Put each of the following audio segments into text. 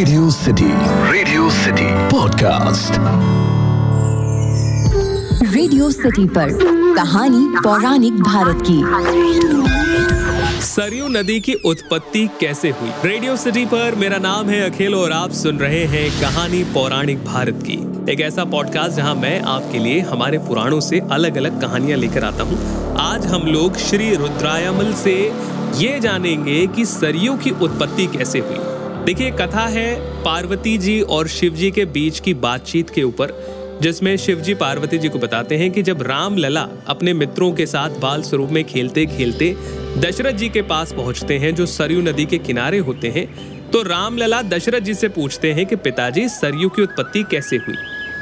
Radio City Radio City podcast Radio City पर कहानी पौराणिक भारत की। सरयू नदी की उत्पत्ति कैसे हुई? रेडियो सिटी पर मेरा नाम है अखिल और आप सुन रहे हैं कहानी पौराणिक भारत की। एक ऐसा पॉडकास्ट जहाँ मैं आपके लिए हमारे पुराणों से अलग अलग कहानियाँ लेकर आता हूँ। आज हम लोग श्री रुद्रायमल से ये जानेंगे कि सरयू की उत्पत्ति कैसे हुई। देखिए, कथा है पार्वती जी और शिव जी के बीच की बातचीत के ऊपर, जिसमें शिव जी पार्वती जी को बताते हैं कि जब राम लला अपने मित्रों के साथ बाल स्वरूप में खेलते खेलते दशरथ जी के पास पहुँचते हैं, जो सरयू नदी के किनारे होते हैं तो राम लला दशरथ जी से पूछते हैं कि पिताजी, सरयू की उत्पत्ति कैसे हुई?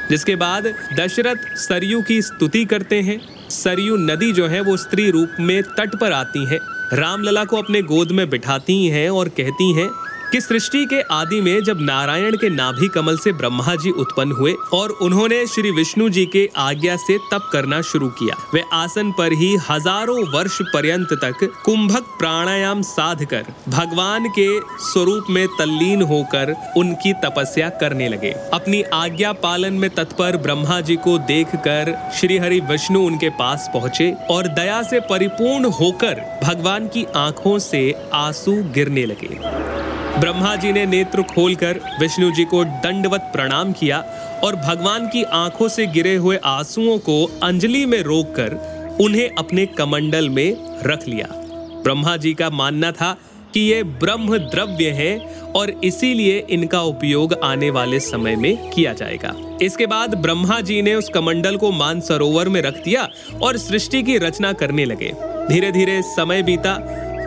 जिसके बाद दशरथ सरयू की स्तुति करते हैं। सरयू नदी जो है, वो स्त्री रूप में तट पर आती है। रामलला को अपने गोद में बिठाती हैं और कहती हैं कि सृष्टि के आदि में जब नारायण के नाभि कमल से ब्रह्मा जी उत्पन्न हुए और उन्होंने श्री विष्णु जी के आज्ञा से तप करना शुरू किया, वे आसन पर ही हज़ारों वर्ष पर्यंत तक कुंभक प्राणायाम साध कर भगवान के स्वरूप में तल्लीन होकर उनकी तपस्या करने लगे। अपनी आज्ञा पालन में तत्पर ब्रह्मा जी को देखकर श्री हरि विष्णु उनके पास पहुँचे और दया से परिपूर्ण होकर भगवान की आँखों से आँसू गिरने लगे। ब्रह्मा जी ने नेत्र खोलकर विष्णु जी को दंडवत प्रणाम किया और भगवान की आँखों से गिरे हुए आंसुओं को अंजलि में रोककर उन्हें अपने कमंडल में रख लिया। ब्रह्मा जी का मानना था कि ये ब्रह्म द्रव्य है और इसीलिए इनका उपयोग आने वाले समय में किया जाएगा। इसके बाद ब्रह्मा जी ने उस कमंडल को मान सरोवर में रख दिया और सृष्टि की रचना करने लगे। धीरे धीरे समय बीता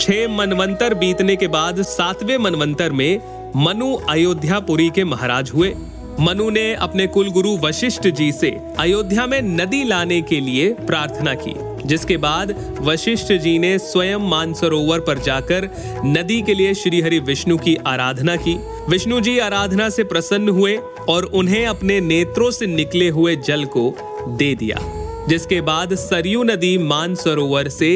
छह मनवंतर बीतने के बाद सातवें मनवंतर में मनु अयोध्यापुरी के महाराज हुए। मनु ने अपने कुल गुरु वशिष्ठ जी से अयोध्या में नदी लाने के लिए प्रार्थना की, जिसके बाद वशिष्ठ जी ने स्वयं मानसरोवर पर जाकर नदी के लिए श्री हरि विष्णु की आराधना की। विष्णु जी आराधना से प्रसन्न हुए और उन्हें अपने नेत्रों से निकले हुए जल को दे दिया, जिसके बाद सरयू नदी मानसरोवर से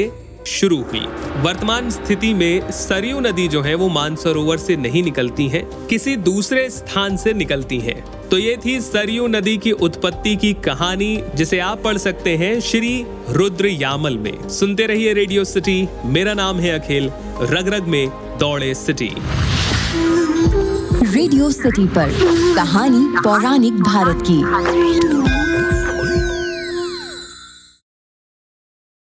शुरू हुई। वर्तमान स्थिति में सरयू नदी जो है, वो मानसरोवर से नहीं निकलती है, किसी दूसरे स्थान से निकलती है। तो ये थी सरयू नदी की उत्पत्ति की कहानी, जिसे आप पढ़ सकते हैं श्री रुद्र यामल में। सुनते रहिए रेडियो सिटी, मेरा नाम है अखिल रग रग में दौड़े सिटी। रेडियो सिटी पर कहानी पौराणिक भारत की।